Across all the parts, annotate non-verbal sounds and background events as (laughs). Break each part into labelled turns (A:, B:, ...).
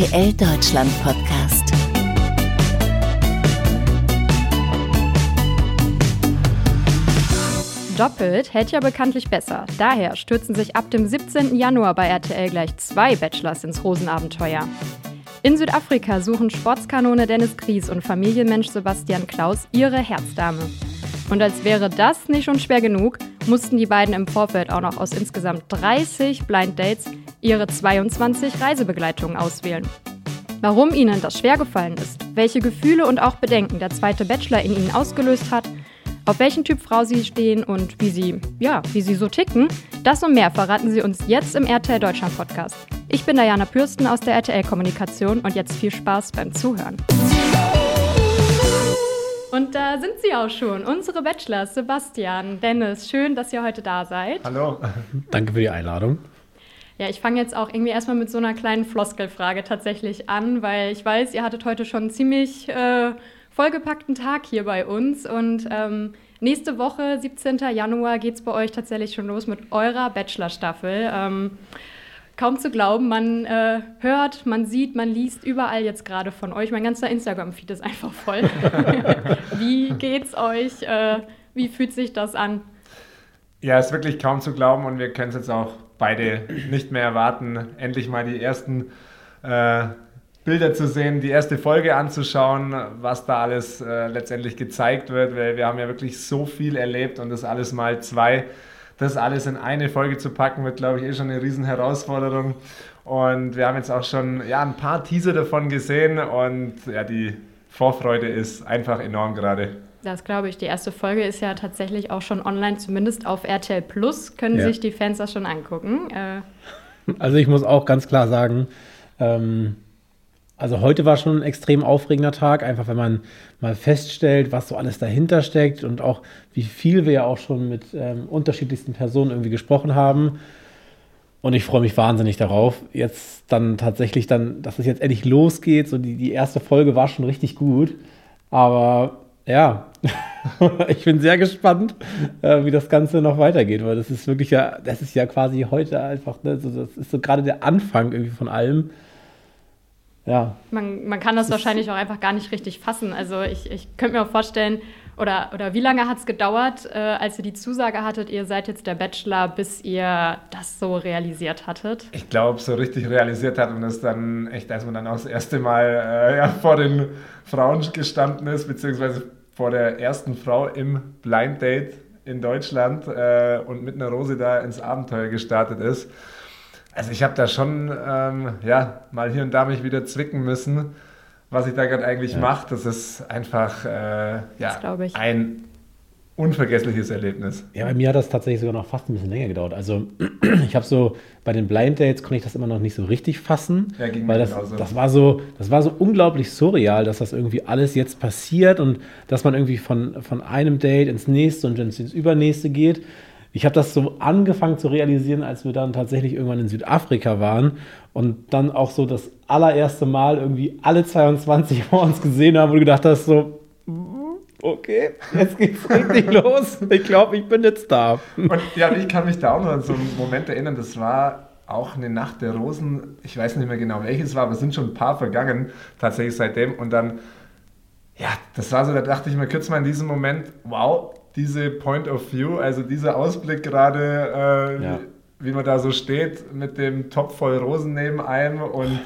A: RTL Deutschland Podcast.
B: Doppelt hält ja bekanntlich besser. Daher stürzen sich ab dem 17. Januar bei RTL gleich zwei Bachelors ins Rosenabenteuer. In Südafrika suchen Sportskanone Dennis Gries und Familienmensch Sebastian Klaus ihre Herzdame. Und als wäre das nicht schon schwer genug, mussten die beiden im Vorfeld auch noch aus insgesamt 30 Blind Dates ihre 22 Reisebegleitungen auswählen. Warum ihnen das schwer gefallen ist, welche Gefühle und auch Bedenken der zweite Bachelor in ihnen ausgelöst hat, auf welchen Typ Frau sie stehen und wie sie, ja, wie sie so ticken, das und mehr verraten sie uns jetzt im RTL Deutschland Podcast. Ich bin Diana Pürsten aus der RTL Kommunikation und jetzt viel Spaß beim Zuhören. Und da sind sie auch schon, unsere Bachelors, Sebastian, Dennis. Schön, dass ihr heute da seid.
C: Hallo.
D: Danke für die Einladung.
B: Ja, ich fange jetzt auch irgendwie erstmal mit so einer kleinen Floskelfrage tatsächlich an, weil ich weiß, ihr hattet heute schon einen ziemlich äh, vollgepackten Tag hier bei uns. Und ähm, nächste Woche, 17. Januar, geht es bei euch tatsächlich schon los mit eurer Bachelor-Staffel. Ähm, kaum zu glauben, man äh, hört, man sieht, man liest überall jetzt gerade von euch. Mein ganzer Instagram-Feed ist einfach voll. (laughs) wie geht's euch? Äh, wie fühlt sich das an?
C: Ja, ist wirklich kaum zu glauben und wir können es jetzt auch beide nicht mehr erwarten, endlich mal die ersten äh, Bilder zu sehen, die erste Folge anzuschauen, was da alles äh, letztendlich gezeigt wird, weil wir haben ja wirklich so viel erlebt und das alles mal zwei, das alles in eine Folge zu packen, wird, glaube ich, eh schon eine riesen Herausforderung. Und wir haben jetzt auch schon ja, ein paar Teaser davon gesehen und ja, die Vorfreude ist einfach enorm gerade.
B: Das glaube ich. Die erste Folge ist ja tatsächlich auch schon online, zumindest auf RTL Plus können ja. sich die Fans das schon angucken. Äh
D: also ich muss auch ganz klar sagen, ähm, also heute war schon ein extrem aufregender Tag, einfach wenn man mal feststellt, was so alles dahinter steckt und auch wie viel wir ja auch schon mit ähm, unterschiedlichsten Personen irgendwie gesprochen haben. Und ich freue mich wahnsinnig darauf, jetzt dann tatsächlich dann, dass es jetzt endlich losgeht. So die, die erste Folge war schon richtig gut. Aber ja, (laughs) ich bin sehr gespannt, äh, wie das Ganze noch weitergeht, weil das ist wirklich ja, das ist ja quasi heute einfach, ne, so, das ist so gerade der Anfang irgendwie von allem.
B: Ja. Man, man kann das, das wahrscheinlich auch einfach gar nicht richtig fassen. Also ich, ich könnte mir auch vorstellen, oder, oder wie lange hat es gedauert, äh, als ihr die Zusage hattet, ihr seid jetzt der Bachelor, bis ihr das so realisiert hattet?
C: Ich glaube, so richtig realisiert hat und das dann echt, als man dann auch das erste Mal äh, ja, vor den Frauen gestanden ist, beziehungsweise vor der ersten Frau im Blind Date in Deutschland äh, und mit einer Rose da ins Abenteuer gestartet ist. Also ich habe da schon ähm, ja, mal hier und da mich wieder zwicken müssen, was ich da gerade eigentlich ja. mache. Das ist einfach äh, ja, ein unvergessliches Erlebnis.
D: Ja, bei mir hat das tatsächlich sogar noch fast ein bisschen länger gedauert. Also (clears throat) ich habe so bei den Blind Dates konnte ich das immer noch nicht so richtig fassen, ja, weil das, das war so, das war so unglaublich surreal, dass das irgendwie alles jetzt passiert und dass man irgendwie von, von einem Date ins nächste und ins, ins übernächste geht. Ich habe das so angefangen zu realisieren, als wir dann tatsächlich irgendwann in Südafrika waren und dann auch so das allererste Mal irgendwie alle 22 vor uns gesehen haben, wo du gedacht hast, so, okay, jetzt geht's richtig (laughs) los. Ich glaube, ich bin jetzt da.
C: Und ja, ich kann mich da auch noch an so einen Moment erinnern, das war auch eine Nacht der Rosen. Ich weiß nicht mehr genau, welches war, aber es sind schon ein paar vergangen, tatsächlich seitdem. Und dann, ja, das war so, da dachte ich mir kurz mal in diesem Moment, wow, diese Point of View, also dieser Ausblick gerade, äh, ja. wie, wie man da so steht, mit dem Topf voll Rosen neben einem und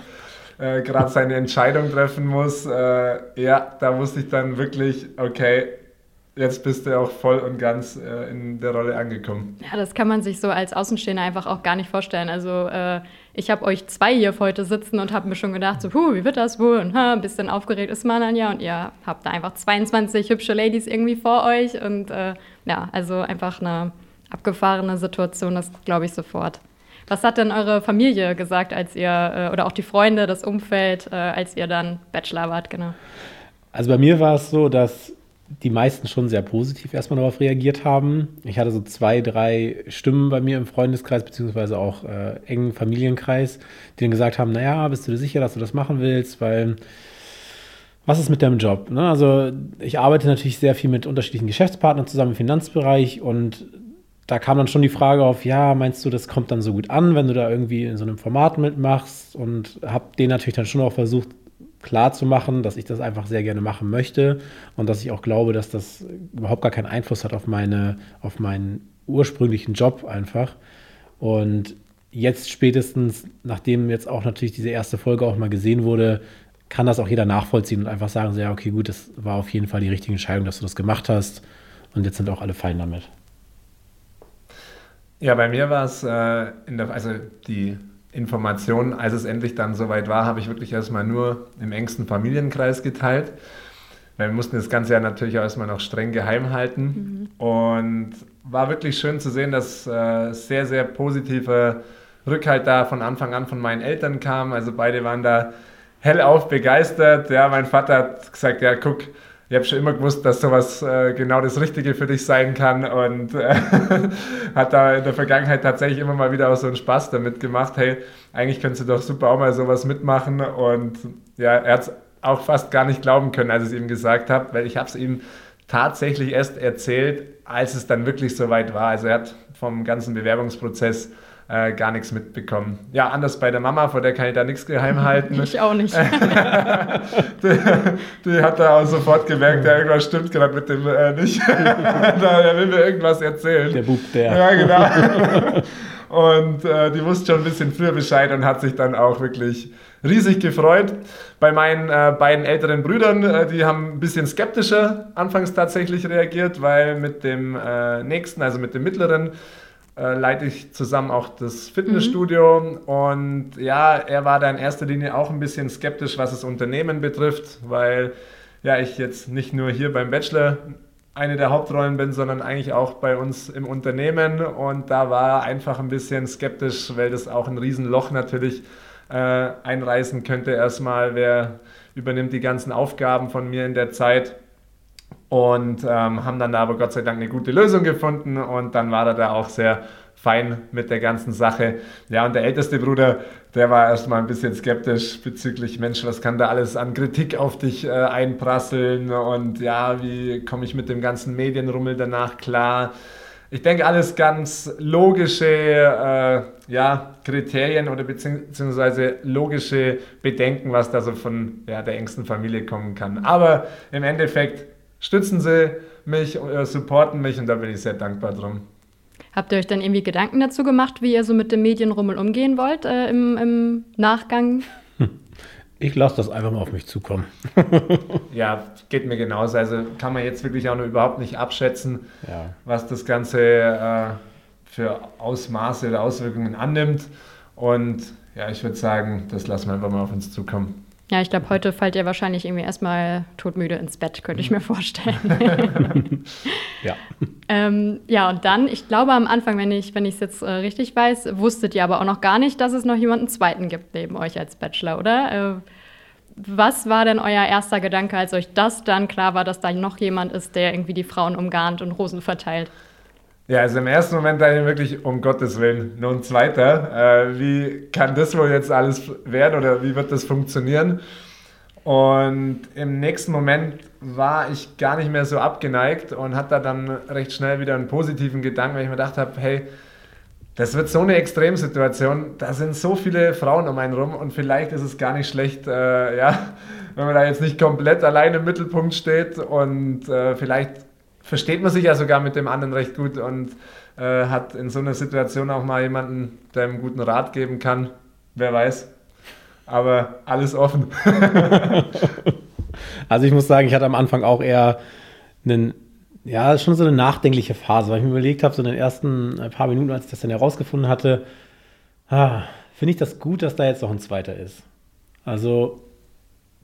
C: äh, gerade seine Entscheidung treffen muss, äh, ja, da wusste ich dann wirklich, okay, jetzt bist du auch voll und ganz äh, in der Rolle angekommen.
B: Ja, das kann man sich so als Außenstehender einfach auch gar nicht vorstellen. Also äh, ich habe euch zwei hier heute sitzen und habe mir schon gedacht, so, puh, wie wird das wohl? Und ha, ein bisschen aufgeregt ist man dann ja. Und ihr habt da einfach 22 hübsche Ladies irgendwie vor euch. Und äh, ja, also einfach eine abgefahrene Situation, das glaube ich sofort. Was hat denn eure Familie gesagt, als ihr, äh, oder auch die Freunde, das Umfeld, äh, als ihr dann Bachelor wart, genau?
D: Also bei mir war es so, dass die meisten schon sehr positiv erstmal darauf reagiert haben. Ich hatte so zwei, drei Stimmen bei mir im Freundeskreis, beziehungsweise auch äh, engen Familienkreis, die dann gesagt haben, naja, bist du dir sicher, dass du das machen willst, weil was ist mit deinem Job? Ne? Also ich arbeite natürlich sehr viel mit unterschiedlichen Geschäftspartnern zusammen im Finanzbereich und da kam dann schon die Frage auf, ja, meinst du, das kommt dann so gut an, wenn du da irgendwie in so einem Format mitmachst? Und habe den natürlich dann schon auch versucht, klar zu machen, dass ich das einfach sehr gerne machen möchte und dass ich auch glaube, dass das überhaupt gar keinen Einfluss hat auf meine, auf meinen ursprünglichen Job einfach. Und jetzt spätestens, nachdem jetzt auch natürlich diese erste Folge auch mal gesehen wurde, kann das auch jeder nachvollziehen und einfach sagen, ja, okay, gut, das war auf jeden Fall die richtige Entscheidung, dass du das gemacht hast. Und jetzt sind auch alle fein damit.
C: Ja, bei mir war es äh, in der, also die Informationen, als es endlich dann soweit war, habe ich wirklich erstmal nur im engsten Familienkreis geteilt. Weil wir mussten das Ganze ja natürlich auch erstmal noch streng geheim halten. Mhm. Und war wirklich schön zu sehen, dass äh, sehr, sehr positive Rückhalt da von Anfang an von meinen Eltern kam. Also beide waren da hellauf begeistert. Ja, mein Vater hat gesagt, ja, guck, ich habe schon immer gewusst, dass sowas äh, genau das Richtige für dich sein kann und äh, (laughs) hat da in der Vergangenheit tatsächlich immer mal wieder auch so einen Spaß damit gemacht. Hey, eigentlich könntest du doch super auch mal sowas mitmachen und ja, er hat es auch fast gar nicht glauben können, als ich es ihm gesagt habe, weil ich habe es ihm tatsächlich erst erzählt, als es dann wirklich soweit war. Also er hat vom ganzen Bewerbungsprozess äh, gar nichts mitbekommen. Ja, anders bei der Mama, vor der kann ich da nichts geheim halten. (laughs)
B: Ich auch nicht. (laughs)
C: die, die, hat da auch sofort gemerkt, ja, irgendwas stimmt gerade mit dem äh, nicht. (laughs) da, er will mir irgendwas erzählen.
D: Der Bub, der.
C: Ja, genau. Und äh, die wusste schon ein bisschen früher Bescheid und hat sich dann auch wirklich riesig gefreut. Bei meinen äh, beiden älteren Brüdern, äh, die haben ein bisschen skeptischer anfangs tatsächlich reagiert, weil mit dem äh, nächsten, also mit dem mittleren, äh, leite ich zusammen auch das Fitnessstudio. Mhm. Und ja, er war da in erster Linie auch ein bisschen skeptisch, was das Unternehmen betrifft, weil ja, ich jetzt nicht nur hier beim Bachelor eine der Hauptrollen bin, sondern eigentlich auch bei uns im Unternehmen. Und da war er einfach ein bisschen skeptisch, weil das auch ein Riesenloch natürlich äh, einreißen könnte. Erstmal, wer übernimmt die ganzen Aufgaben von mir in der Zeit und ähm, haben dann da aber Gott sei Dank eine gute Lösung gefunden und dann war er da auch sehr fein mit der ganzen Sache. Ja, und der älteste Bruder, der war erstmal ein bisschen skeptisch bezüglich, Mensch, was kann da alles an Kritik auf dich äh, einprasseln und ja, wie komme ich mit dem ganzen Medienrummel danach klar? Ich denke, alles ganz logische äh, ja, Kriterien oder beziehungsweise logische Bedenken, was da so von ja, der engsten Familie kommen kann. Aber im Endeffekt stützen sie mich, supporten mich und da bin ich sehr dankbar drum.
B: Habt ihr euch dann irgendwie Gedanken dazu gemacht, wie ihr so mit dem Medienrummel umgehen wollt äh, im, im Nachgang?
D: Ich lasse das einfach mal auf mich zukommen. (laughs)
C: ja, geht mir genauso. Also kann man jetzt wirklich auch noch überhaupt nicht abschätzen,
D: ja.
C: was das Ganze äh, für Ausmaße oder Auswirkungen annimmt. Und ja, ich würde sagen, das lassen wir einfach mal auf uns zukommen.
B: Ja, ich glaube, heute fällt ihr wahrscheinlich irgendwie erstmal todmüde ins Bett, könnte ich mir vorstellen. (laughs)
D: ja.
B: Ähm, ja, und dann, ich glaube am Anfang, wenn ich es jetzt äh, richtig weiß, wusstet ihr aber auch noch gar nicht, dass es noch jemanden zweiten gibt neben euch als Bachelor, oder? Äh, was war denn euer erster Gedanke, als euch das dann klar war, dass da noch jemand ist, der irgendwie die Frauen umgarnt und Rosen verteilt?
C: Ja, also im ersten Moment dachte ich wirklich, um Gottes Willen, nur ein zweiter. Äh, wie kann das wohl jetzt alles werden oder wie wird das funktionieren? Und im nächsten Moment war ich gar nicht mehr so abgeneigt und hatte dann recht schnell wieder einen positiven Gedanken, weil ich mir gedacht habe, hey, das wird so eine Extremsituation, da sind so viele Frauen um einen rum und vielleicht ist es gar nicht schlecht, äh, ja, wenn man da jetzt nicht komplett allein im Mittelpunkt steht und äh, vielleicht versteht man sich ja sogar mit dem anderen recht gut und äh, hat in so einer Situation auch mal jemanden, der einem guten Rat geben kann. Wer weiß. Aber alles offen. (laughs)
D: also ich muss sagen, ich hatte am Anfang auch eher einen, ja, schon so eine nachdenkliche Phase, weil ich mir überlegt habe, so in den ersten paar Minuten, als ich das dann herausgefunden hatte, ah, finde ich das gut, dass da jetzt noch ein zweiter ist. Also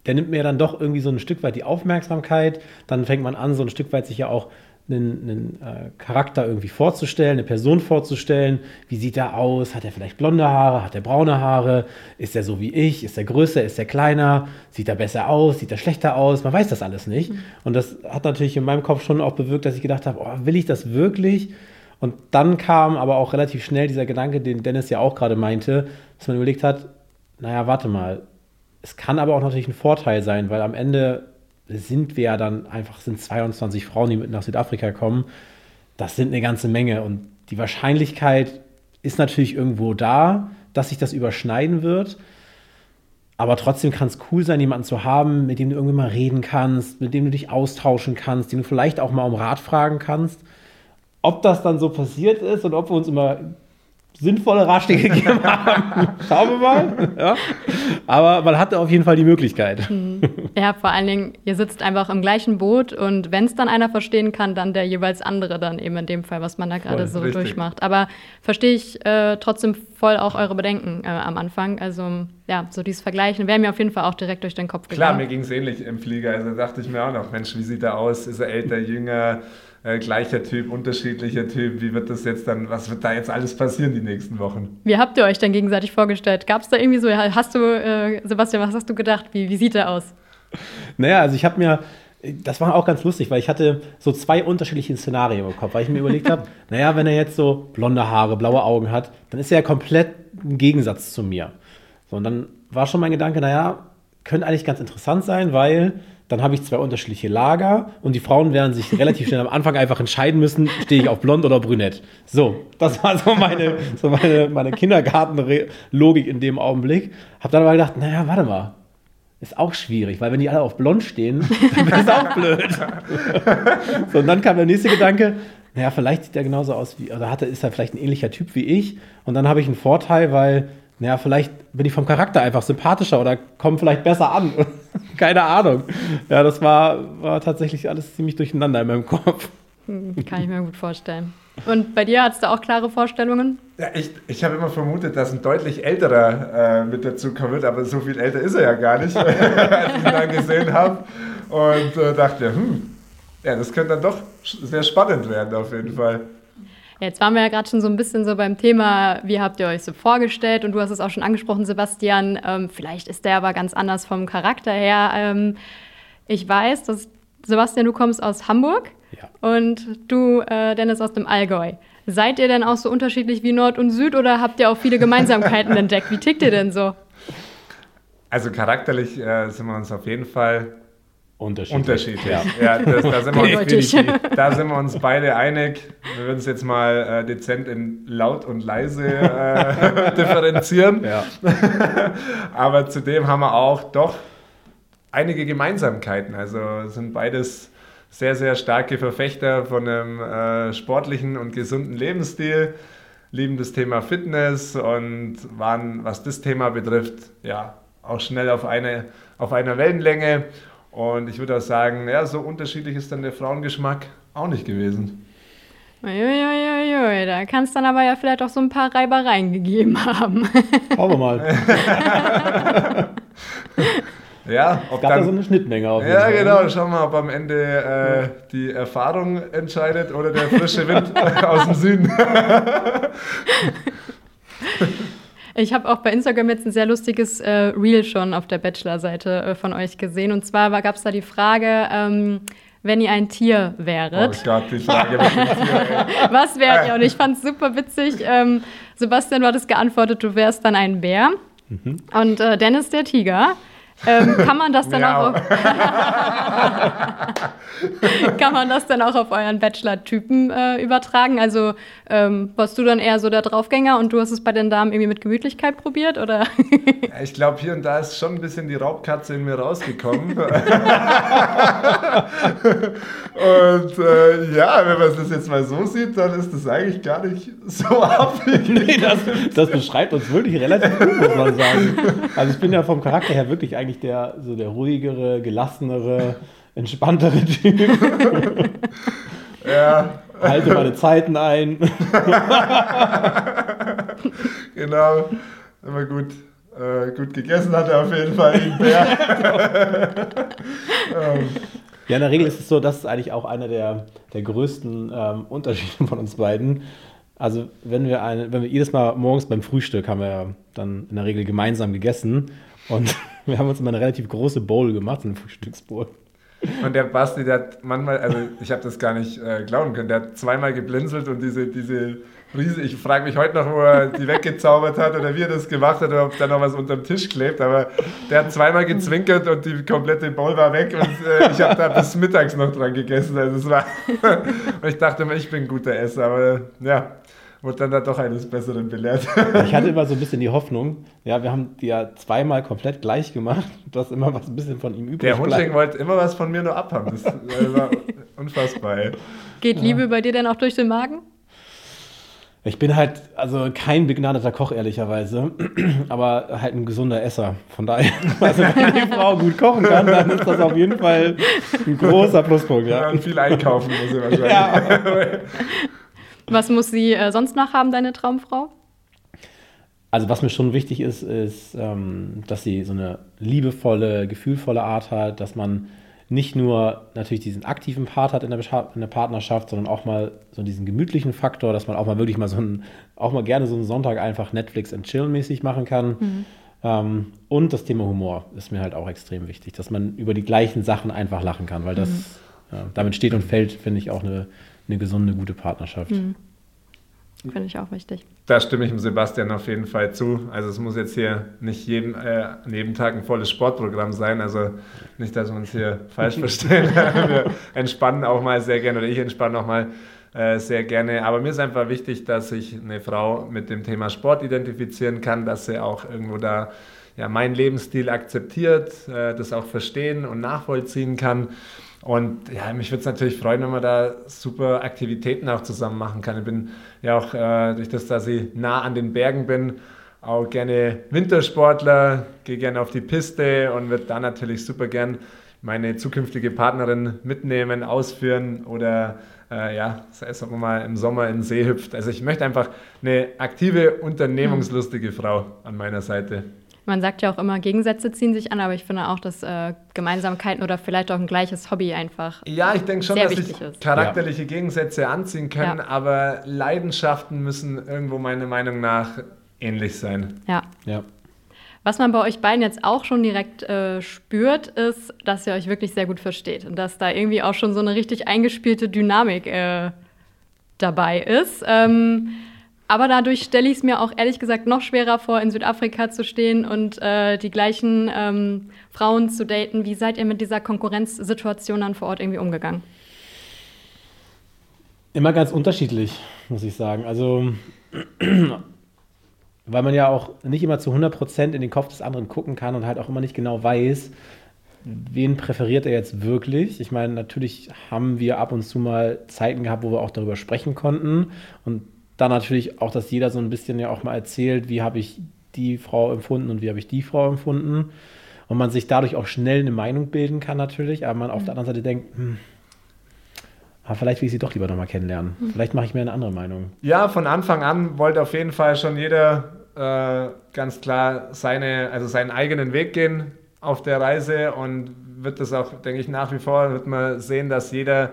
D: der nimmt mir dann doch irgendwie so ein Stück weit die Aufmerksamkeit. Dann fängt man an, so ein Stück weit sich ja auch einen, einen äh, Charakter irgendwie vorzustellen, eine Person vorzustellen. Wie sieht er aus? Hat er vielleicht blonde Haare? Hat er braune Haare? Ist er so wie ich? Ist er größer? Ist er kleiner? Sieht er besser aus? Sieht er schlechter aus? Man weiß das alles nicht. Mhm. Und das hat natürlich in meinem Kopf schon auch bewirkt, dass ich gedacht habe, oh, will ich das wirklich? Und dann kam aber auch relativ schnell dieser Gedanke, den Dennis ja auch gerade meinte, dass man überlegt hat, naja, warte mal, es kann aber auch natürlich ein Vorteil sein, weil am Ende sind wir ja dann einfach, sind 22 Frauen, die mit nach Südafrika kommen. das sind eine ganze Menge. Und die Wahrscheinlichkeit ist natürlich irgendwo da, dass sich das überschneiden wird. Aber trotzdem kann es cool sein, jemanden zu haben, mit dem du irgendwie mal reden kannst, mit dem du dich austauschen kannst, den du vielleicht auch mal um Rat fragen kannst. Ob das dann so passiert ist und ob wir uns immer sinnvolle Ratschläge (laughs) gegeben haben. Schauen wir mal. Ja. Aber man hatte auf jeden Fall die Möglichkeit.
B: Mhm. Ja, vor allen Dingen, ihr sitzt einfach im gleichen Boot und wenn es dann einer verstehen kann, dann der jeweils andere dann eben in dem Fall, was man da gerade so richtig. durchmacht. Aber verstehe ich äh, trotzdem voll auch eure Bedenken äh, am Anfang. Also ja, so dieses Vergleichen wäre mir auf jeden Fall auch direkt durch den Kopf
C: gegangen. Klar, mir ging es ähnlich im Flieger. Also dachte ich mir auch noch, Mensch, wie sieht er aus? Ist er älter, jünger? Äh, gleicher Typ, unterschiedlicher Typ. Wie wird das jetzt dann, was wird da jetzt alles passieren die nächsten Wochen?
B: Wie habt ihr euch dann gegenseitig vorgestellt? Gab es da irgendwie so, hast du, äh, Sebastian, was hast du gedacht? Wie, wie sieht er aus?
D: Naja, also ich habe mir, das war auch ganz lustig, weil ich hatte so zwei unterschiedliche Szenarien im Kopf, weil ich mir überlegt habe, (laughs) naja, wenn er jetzt so blonde Haare, blaue Augen hat, dann ist er ja komplett ein Gegensatz zu mir. So, und dann war schon mein Gedanke, naja, könnte eigentlich ganz interessant sein, weil dann habe ich zwei unterschiedliche Lager und die Frauen werden sich relativ schnell am Anfang einfach entscheiden müssen, stehe ich auf blond oder brünett. So, das war so meine, so meine, meine Kindergartenlogik in dem Augenblick. Habe dann aber gedacht, naja, warte mal, ist auch schwierig, weil wenn die alle auf blond stehen, dann ist auch blöd. so, und dann kam der nächste Gedanke, naja, vielleicht sieht er genauso aus wie, oder hat, ist er vielleicht ein ähnlicher Typ wie ich. Und dann habe ich einen Vorteil, weil naja, vielleicht bin ich vom Charakter einfach sympathischer oder komme vielleicht besser an. (laughs) Keine Ahnung. Ja, das war, war tatsächlich alles ziemlich durcheinander in meinem Kopf.
B: Hm, kann ich mir gut vorstellen. Und bei dir hattest du auch klare Vorstellungen?
C: Ja, ich, ich habe immer vermutet, dass ein deutlich älterer äh, mit dazu kommen wird, aber so viel älter ist er ja gar nicht, (laughs) als ich ihn dann gesehen habe. Und äh, dachte, hm, ja, das könnte dann doch sehr spannend werden, auf jeden Fall.
B: Jetzt waren wir ja gerade schon so ein bisschen so beim Thema, wie habt ihr euch so vorgestellt? Und du hast es auch schon angesprochen, Sebastian. Ähm, vielleicht ist der aber ganz anders vom Charakter her. Ähm, ich weiß, dass Sebastian, du kommst aus Hamburg ja. und du, äh, Dennis, aus dem Allgäu. Seid ihr denn auch so unterschiedlich wie Nord und Süd oder habt ihr auch viele Gemeinsamkeiten (laughs) entdeckt? Wie tickt ihr denn so?
C: Also charakterlich äh, sind wir uns auf jeden Fall
D: Unterschiedlich.
C: Unterschiedlich. Ja, ja das, da, sind uns, da, sind wir uns, beide einig. Wir würden es jetzt mal äh, dezent in laut und leise äh, (laughs) differenzieren. Ja. (laughs) Aber zudem haben wir auch doch einige Gemeinsamkeiten. Also sind beides sehr, sehr starke Verfechter von einem äh, sportlichen und gesunden Lebensstil, lieben das Thema Fitness und waren, was das Thema betrifft, ja, auch schnell auf, eine, auf einer Wellenlänge und ich würde auch sagen, ja, so unterschiedlich ist dann der Frauengeschmack auch nicht gewesen.
B: Uiuiuiui, da kann es dann aber ja vielleicht auch so ein paar Reibereien gegeben haben. (laughs)
D: Schauen wir mal. (laughs)
C: ja,
D: ob es gab dann, da so eine Schnittmenge auf
C: Ja, Fall. genau. Schauen wir mal, ob am Ende äh, die Erfahrung entscheidet oder der frische Wind (laughs) aus dem Süden.
B: Ich habe auch bei Instagram jetzt ein sehr lustiges äh, Reel schon auf der Bachelor-Seite äh, von euch gesehen. Und zwar gab es da die Frage, ähm, wenn ihr ein Tier wäret. Oh Gott, die Frage mit dem Tier. (laughs) Was wärt ihr? Und ich fand es super witzig. Ähm, Sebastian, du hattest geantwortet, du wärst dann ein Bär. Mhm. Und äh, Dennis der Tiger. Ähm, kann man das dann auch auf, (laughs) kann man das dann auch auf euren Bachelor-Typen äh, übertragen? Also ähm, warst du dann eher so der Draufgänger und du hast es bei den Damen irgendwie mit Gemütlichkeit probiert, oder?
C: ich glaube, hier und da ist schon ein bisschen die Raubkatze in mir rausgekommen. (laughs) und äh, ja, wenn man das jetzt mal so sieht, dann ist das eigentlich gar nicht so (laughs) abwegig.
D: Nee, das, das beschreibt uns wirklich relativ gut, muss man sagen. Also ich bin ja vom Charakter her wirklich eigentlich eigentlich der, so der ruhigere, gelassenere, (laughs) entspanntere Typ. (laughs) ja. Halte meine Zeiten ein. (laughs)
C: genau. Immer gut, äh, gut gegessen hat er auf jeden Fall.
D: ähm. Ja, in der Regel ist es so, das ist eigentlich auch einer der, der größten ähm, Unterschiede von uns beiden. Also wenn wir, eine, wenn wir jedes Mal morgens beim Frühstück haben wir dann in der Regel gemeinsam gegessen und wir haben uns immer eine relativ große Bowl gemacht, eine Frühstücksbowl.
C: Und der Basti, der hat manchmal, also ich habe das gar nicht äh, glauben können, der hat zweimal geblinzelt und diese, diese Riese, ich frage mich heute noch, wo er die weggezaubert hat oder wie er das gemacht hat oder ob da noch was unterm Tisch klebt, aber der hat zweimal gezwinkert und die komplette Bowl war weg und äh, ich habe da bis mittags noch dran gegessen. Also es war (laughs) und ich dachte immer, ich bin ein guter Esser, aber ja, wurde dann da doch eines Besseren belehrt. (laughs)
D: Ich hatte immer so ein bisschen die Hoffnung, ja, wir haben die ja zweimal komplett gleich gemacht, (laughs) dass immer was ein bisschen von ihm übrig
C: Der Hundling
D: bleibt.
C: wollte immer was von mir nur abhaben. Das äh, war (laughs) unfassbar. Ey.
B: Geht Liebe bei dir denn auch durch den Magen?
D: Ich bin halt also kein begnadeter Koch, ehrlicherweise, (clears throat) aber halt ein gesunder Esser. Von daher, also wenn die Frau gut kochen kann, dann ist das auf jeden Fall ein großer Pluspunkt.
C: Ja,
D: Ja.
C: und viel einkaufen muss ich wahrscheinlich.
D: Ja.
B: Was muss sie äh, sonst noch haben, deine Traumfrau?
D: Also was mir schon wichtig ist, ist, ähm, dass sie so eine liebevolle, gefühlvolle Art hat, dass man nicht nur natürlich diesen aktiven Part hat in der, in der Partnerschaft, sondern auch mal so diesen gemütlichen Faktor, dass man auch mal wirklich mal so einen, auch mal gerne so einen Sonntag einfach Netflix and Chill mäßig machen kann. Ähm, und das Thema Humor ist mir halt auch extrem wichtig, dass man über die gleichen Sachen einfach lachen kann, weil das ja, damit steht und fällt, finde ich, auch eine, eine gesunde, gute Partnerschaft.
B: Finde ich auch wichtig.
C: Da stimme ich dem Sebastian auf jeden Fall zu. Also es muss jetzt hier nicht jeden, äh, an jedem Tag ein volles Sportprogramm sein. Also nicht, dass wir uns hier (laughs) falsch verstehen. (laughs) wir entspannen auch mal sehr gerne oder ich entspanne auch mal äh, sehr gerne. Aber mir ist einfach wichtig, dass ich eine Frau mit dem Thema Sport identifizieren kann, dass sie auch irgendwo da ja, meinen Lebensstil akzeptiert, äh, das auch verstehen und nachvollziehen kann. Und ja, mich würde es natürlich freuen, wenn man da super Aktivitäten auch zusammen machen kann. Ich bin ja auch äh, durch das, dass ich nah an den Bergen bin, auch gerne Wintersportler, gehe gerne auf die Piste und würde da natürlich super gern meine zukünftige Partnerin mitnehmen, ausführen oder äh, ja, sei es auch mal im Sommer in den See hüpft. Also ich möchte einfach eine aktive, unternehmungslustige Frau an meiner Seite.
B: Man sagt ja auch immer, Gegensätze ziehen sich an, aber ich finde auch, dass äh, Gemeinsamkeiten oder vielleicht auch ein gleiches Hobby einfach.
C: Ja, ich denke schon, dass sich charakterliche Gegensätze anziehen können,
B: Ja.
C: aber Leidenschaften müssen irgendwo meiner Meinung nach ähnlich sein.
B: Ja.
D: Ja.
B: Was man bei euch beiden jetzt auch schon direkt äh, spürt, ist, dass ihr euch wirklich sehr gut versteht und dass da irgendwie auch schon so eine richtig eingespielte Dynamik äh, dabei ist. Ähm, aber dadurch stelle ich es mir auch ehrlich gesagt noch schwerer vor, in Südafrika zu stehen und äh, die gleichen ähm, Frauen zu daten. Wie seid ihr mit dieser Konkurrenzsituation dann vor Ort irgendwie umgegangen?
D: Immer ganz unterschiedlich, muss ich sagen. Also, (clears throat) weil man ja auch nicht immer zu 100% in den Kopf des anderen gucken kann und halt auch immer nicht genau weiß, wen präferiert er jetzt wirklich. Ich meine, natürlich haben wir ab und zu mal Zeiten gehabt, wo wir auch darüber sprechen konnten. Und dann natürlich auch, dass jeder so ein bisschen ja auch mal erzählt, wie habe ich die Frau empfunden und wie habe ich die Frau empfunden. Und man sich dadurch auch schnell eine Meinung bilden kann natürlich, aber man auf der anderen Seite denkt, hm, aber vielleicht will ich sie doch lieber nochmal kennenlernen. Vielleicht mache ich mir eine andere Meinung.
C: Ja, von Anfang an wollte auf jeden Fall schon jeder äh, ganz klar seine, also seinen eigenen Weg gehen auf der Reise und wird das auch, denke ich, nach wie vor, wird man sehen, dass jeder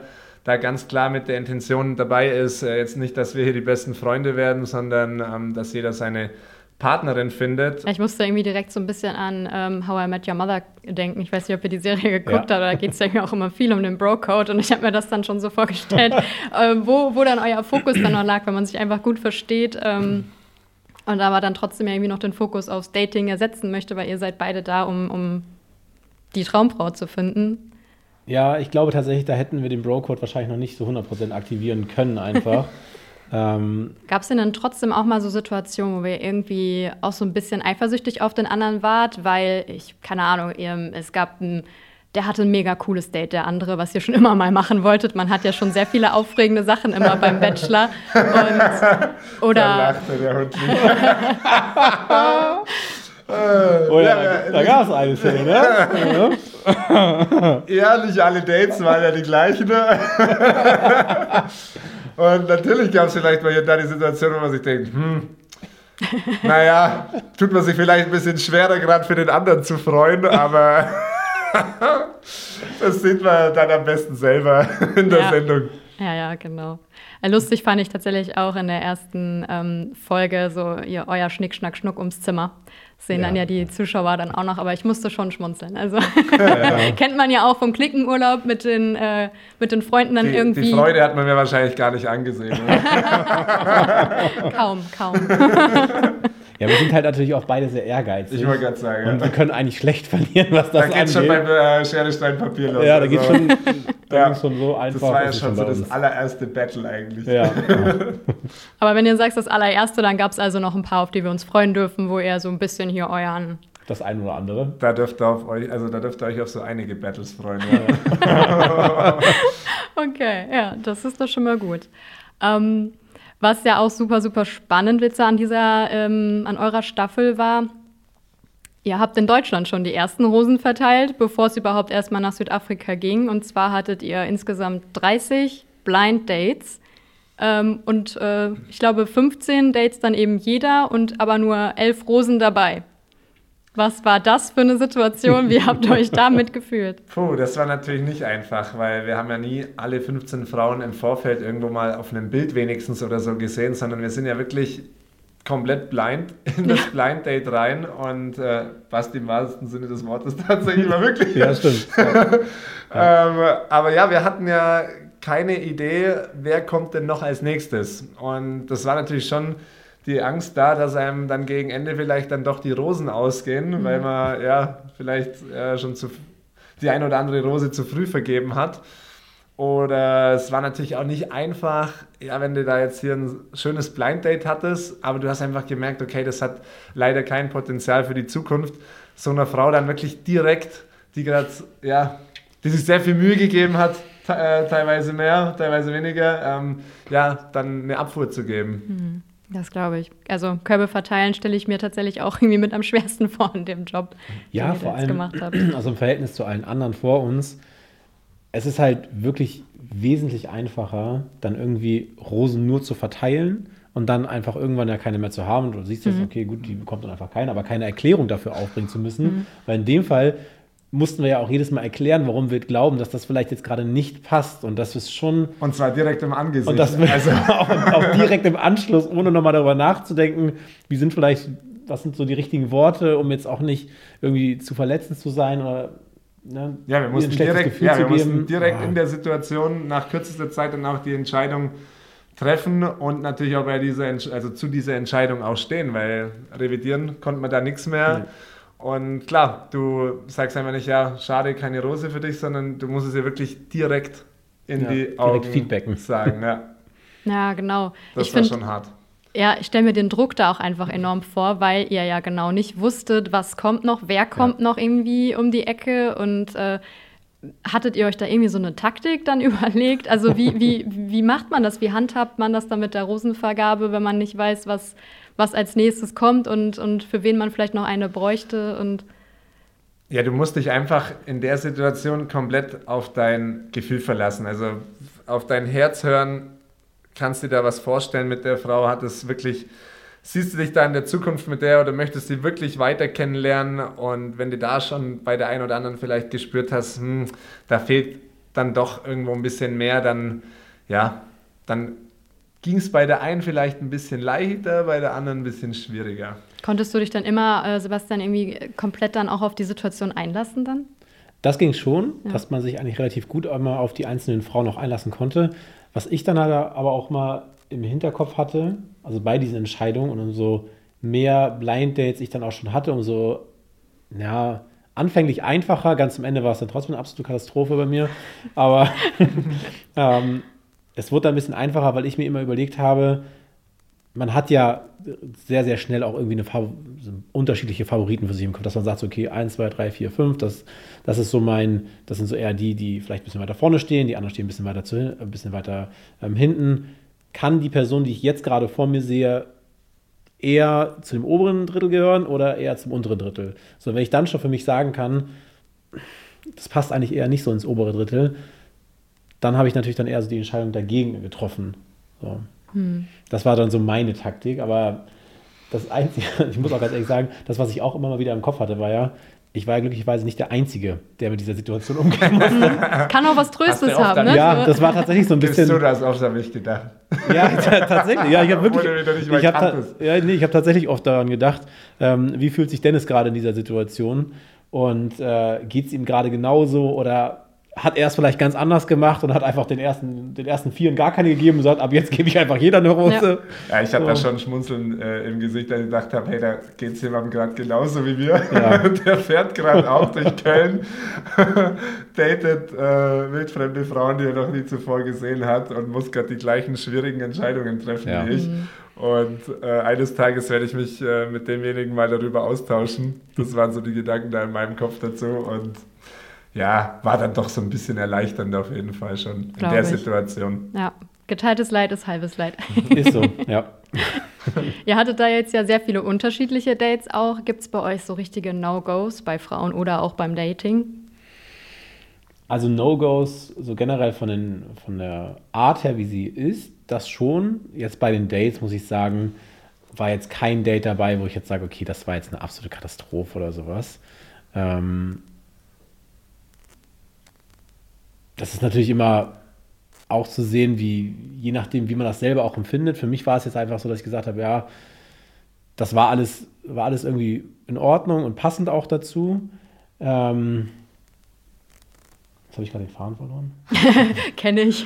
C: da ganz klar mit der Intention dabei ist, äh, jetzt nicht, dass wir hier die besten Freunde werden, sondern ähm, dass jeder seine Partnerin findet.
B: Ja, ich musste irgendwie direkt so ein bisschen an ähm, How I Met Your Mother denken. Ich weiß nicht, ob ihr die Serie geguckt
D: Ja.
B: habt, aber da geht es ja auch immer viel um den Bro-Code und ich habe mir das dann schon so vorgestellt, (laughs) äh, wo, wo dann euer Fokus dann noch lag, wenn man sich einfach gut versteht ähm, und aber dann trotzdem ja irgendwie noch den Fokus aufs Dating ersetzen möchte, weil ihr seid beide da, um, um die Traumfrau zu finden.
D: Ja, ich glaube tatsächlich, da hätten wir den Bro-Code wahrscheinlich noch nicht so 100% aktivieren können einfach. (laughs) ähm,
B: Gab es denn dann trotzdem auch mal so Situationen, wo ihr irgendwie auch so ein bisschen eifersüchtig auf den anderen wart, weil ich, keine Ahnung, es gab ein, der hatte ein mega cooles Date, der andere, was ihr schon immer mal machen wolltet. Man hat ja schon sehr viele aufregende Sachen immer beim Bachelor. Und, (laughs)
C: Da
B: oder
C: lachte der Hund (laughs)
D: oh ja, da, da gab es eine Szene, ne? (laughs)
C: Ja, nicht alle Dates waren ja die gleichen. Ne? (laughs) Und natürlich gab es vielleicht mal hier und da die Situation, wo man sich denkt, hm, naja, tut man sich vielleicht ein bisschen schwerer, gerade für den anderen zu freuen, aber (laughs) das sieht man dann am besten selber in der
B: Ja.
C: Sendung.
B: Ja, ja, genau. Äh, Lustig fand ich tatsächlich auch in der ersten ähm, Folge so ihr, euer Schnick, Schnack, Schnuck ums Zimmer. Sehen
D: Ja.
B: dann ja die Zuschauer dann auch noch, aber ich musste schon schmunzeln. Also (laughs) kennt man ja auch vom Klickenurlaub mit den, äh, mit den Freunden dann
C: Die,
B: irgendwie.
C: die Freude hat man mir wahrscheinlich gar nicht angesehen. (laughs)
B: Kaum, kaum. (laughs)
D: Ja, wir sind halt natürlich auch beide sehr ehrgeizig.
C: Ich wollte gerade sagen.
D: Und
C: Ja.
D: wir können eigentlich schlecht verlieren, was das
C: Da geht schon
D: angeht.
C: beim äh, Schere, Stein, Papier los.
D: ja, da geht
C: Also,
D: schon, da
C: Ja.
D: schon so einfach.
C: Das war ja schon so das allererste Battle eigentlich.
D: Ja. (laughs)
B: Aber wenn ihr sagst, das allererste, dann gab es also noch ein paar, auf die wir uns freuen dürfen, wo ihr so ein bisschen hier euren.
D: das ein oder andere.
C: Da dürft ihr auf euch, also da dürft ihr euch auf so einige Battles freuen. (laughs)
B: Okay, ja, das ist doch schon mal gut. Ähm, was ja auch super, super spannend, Witze, an dieser, ähm, an eurer Staffel war, ihr habt in Deutschland schon die ersten Rosen verteilt, bevor es überhaupt erstmal nach Südafrika ging. Und zwar hattet ihr insgesamt 30 Blind Dates. Ähm, und äh, ich glaube 15 Dates dann eben jeder und aber nur 11 Rosen dabei. Was war das für eine Situation? Wie habt ihr euch da mitgefühlt?
C: Puh, das war natürlich nicht einfach, weil wir haben ja nie alle 15 Frauen im Vorfeld irgendwo mal auf einem Bild wenigstens oder so gesehen, sondern wir sind ja wirklich komplett blind (laughs) in das Blind Date rein und äh, Basti im wahrsten Sinne des Wortes tatsächlich war wirklich.
D: Ja, stimmt. (laughs)
C: Ähm, aber ja, wir hatten ja keine Idee, wer kommt denn noch als nächstes. Und das war natürlich schon die Angst da, dass einem dann gegen Ende vielleicht dann doch die Rosen ausgehen, weil man ja vielleicht äh, schon zu, die eine oder andere Rose zu früh vergeben hat. Oder es war natürlich auch nicht einfach, ja, wenn du da jetzt hier ein schönes Blind Date hattest, aber du hast einfach gemerkt, okay, das hat leider kein Potenzial für die Zukunft, so einer Frau dann wirklich direkt, die gerade, ja, die sich sehr viel Mühe gegeben hat, äh, teilweise mehr, teilweise weniger, ähm, ja, dann eine Abfuhr zu geben.
B: Das glaube ich. Also Körbe verteilen stelle ich mir tatsächlich auch irgendwie mit am schwersten (laughs) vor in dem Job,
D: Ja,
B: den ihr
D: vor allem,
B: gemacht habt. (clears throat)
D: also im Verhältnis zu allen anderen vor uns, es ist halt wirklich wesentlich einfacher, dann irgendwie Rosen nur zu verteilen und dann einfach irgendwann ja keine mehr zu haben. Und du siehst jetzt, okay, gut, die bekommt dann einfach keine, aber keine Erklärung dafür aufbringen zu müssen. Weil in dem Fall mussten wir ja auch jedes Mal erklären, warum wir glauben, dass das vielleicht jetzt gerade nicht passt. Und das ist schon.
C: Und zwar direkt im Angesicht.
D: Und das
C: also, (laughs)
D: auch, auch direkt im Anschluss, ohne nochmal darüber nachzudenken, wie sind vielleicht, was sind so die richtigen Worte, um jetzt auch nicht irgendwie zu verletzend zu sein oder ne,
C: Ja, wir mussten direkt, ja, wir mussten direkt
D: Ja.
C: in der Situation nach kürzester Zeit dann auch die Entscheidung treffen und natürlich auch bei dieser, also zu dieser Entscheidung auch stehen, weil revidieren konnte man da nichts mehr. Und klar, du sagst einfach nicht, ja, schade, keine Rose für dich, sondern du musst es ja wirklich direkt in
D: Ja,
C: die
D: direkt
C: Augen
D: feedbacken.
C: sagen. Ja, (laughs)
B: Ja, genau.
C: das
B: ich
C: war
B: finde,
C: schon hart.
B: ja, ich stelle mir den Druck da auch einfach enorm vor, weil ihr ja genau nicht wusstet, was kommt noch, wer kommt noch irgendwie um die Ecke und äh, hattet ihr euch da irgendwie so eine Taktik dann (laughs) überlegt? Also wie, wie, wie macht man das? Wie handhabt man das dann mit der Rosenvergabe, wenn man nicht weiß, was, was als nächstes kommt und, und für wen man vielleicht noch eine bräuchte? Und
C: Ja, du musst dich einfach in der Situation komplett auf dein Gefühl verlassen. Also auf dein Herz hören, kannst du dir da was vorstellen mit der Frau? Hat es wirklich, siehst du dich da in der Zukunft mit der oder möchtest du sie wirklich weiter kennenlernen? Und wenn du da schon bei der einen oder anderen vielleicht gespürt hast, hm, da fehlt dann doch irgendwo ein bisschen mehr, dann ja, dann ging es bei der einen vielleicht ein bisschen leichter, bei der anderen ein bisschen schwieriger.
B: konntest du dich dann immer, äh, Sebastian, irgendwie komplett dann auch auf die Situation einlassen dann?
D: Das ging schon,
B: Ja.
D: dass man sich eigentlich relativ gut immer auf die einzelnen Frauen noch einlassen konnte. Was ich dann halt aber auch mal im Hinterkopf hatte, also bei diesen Entscheidungen und umso mehr Blind Dates ich dann auch schon hatte, umso ja, anfänglich einfacher, ganz am Ende war es dann trotzdem eine absolute Katastrophe bei mir, aber (laughs) ähm, es wurde ein bisschen einfacher, weil ich mir immer überlegt habe, man hat ja sehr, sehr schnell auch irgendwie eine Fav so unterschiedliche Favoriten für sich im Kopf, dass man sagt, okay, 1, 2, 3, 4, 5, das, das ist so mein, das sind so eher die, die vielleicht ein bisschen weiter vorne stehen, die anderen stehen ein bisschen weiter, zu, ein bisschen weiter ähm, hinten. Kann die Person, die ich jetzt gerade vor mir sehe, eher zu dem oberen Drittel gehören oder eher zum unteren Drittel? So, wenn ich dann schon für mich sagen kann, das passt eigentlich eher nicht so ins obere Drittel, dann habe ich natürlich dann eher so die Entscheidung dagegen getroffen. So. Das war dann so meine Taktik, aber das Einzige, (laughs) ich muss auch ganz ehrlich sagen, das, was ich auch immer mal wieder im Kopf hatte, war ja, ich war ja glücklicherweise nicht der Einzige, der mit dieser Situation umgehen musste. (laughs)
B: Kann auch was Tröstes haben, ne?
D: ja, das war tatsächlich so ein
C: Bist du
D: bisschen.
C: das, auf habe ich gedacht.
D: Ja, (laughs) tatsächlich. Ja, ich habe wirklich. Ich habe ja, nee, hab tatsächlich oft daran gedacht, ähm, wie fühlt sich Dennis gerade in dieser Situation und äh, geht es ihm gerade genauso oder hat er es vielleicht ganz anders gemacht und hat einfach den ersten, den ersten Vieren gar keine gegeben und sagt, ab jetzt gebe ich einfach jeder eine Rose.
C: Ja, ja ich hatte so. da schon Schmunzeln äh, im Gesicht, dass ich gedacht habe, hey, da geht es jemandem gerade genauso wie wir. Ja. (laughs) Der fährt gerade auch durch Köln, (laughs) datet äh, wildfremde Frauen, die er noch nie zuvor gesehen hat und muss gerade die gleichen schwierigen Entscheidungen treffen ja. wie ich. Mhm. Und äh, eines Tages werde ich mich äh, mit demjenigen mal darüber austauschen. Das waren so die Gedanken da in meinem Kopf dazu. Und ja, war dann doch so ein bisschen erleichternd auf jeden Fall schon Glaub in der ich. Situation.
B: Ja, geteiltes Leid ist halbes Leid. (laughs)
D: Ist so, ja.
B: Ihr hattet da jetzt ja sehr viele unterschiedliche Dates auch. Gibt es bei euch so richtige No-Gos bei Frauen oder auch beim Dating?
D: Also No-Gos, so generell von, den, von der Art her, wie sie ist, das schon. Jetzt bei den Dates muss ich sagen, war jetzt kein Date dabei, wo ich jetzt sage, okay, das war jetzt eine absolute Katastrophe oder sowas. Ähm, das ist natürlich immer auch zu sehen, wie, je nachdem, wie man das selber auch empfindet. Für mich war es jetzt einfach so, dass ich gesagt habe, ja, das war alles, war alles irgendwie in Ordnung und passend auch dazu. Ähm, jetzt habe ich gerade den Faden verloren. (laughs)
B: Kenne ich.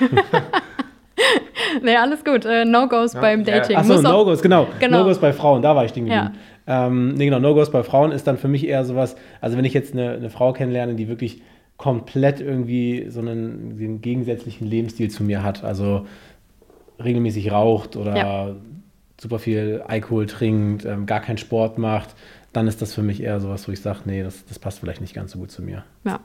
B: (laughs) nee, alles gut. Äh, No-Gos ja, beim Dating.
D: Achso, No-Gos, genau. genau. No-Gos bei Frauen, da war ich Ding geblieben. Ja. Ähm, nee, genau, No-Gos bei Frauen ist dann für mich eher sowas, also wenn ich jetzt eine, eine Frau kennenlerne, die wirklich komplett irgendwie so einen, einen, gegensätzlichen Lebensstil zu mir hat. Also regelmäßig raucht oder ja. super viel Alkohol trinkt, ähm, gar keinen Sport macht, dann ist das für mich eher sowas, wo ich sage, nee, das, das passt vielleicht nicht ganz so gut zu mir.
B: Ja.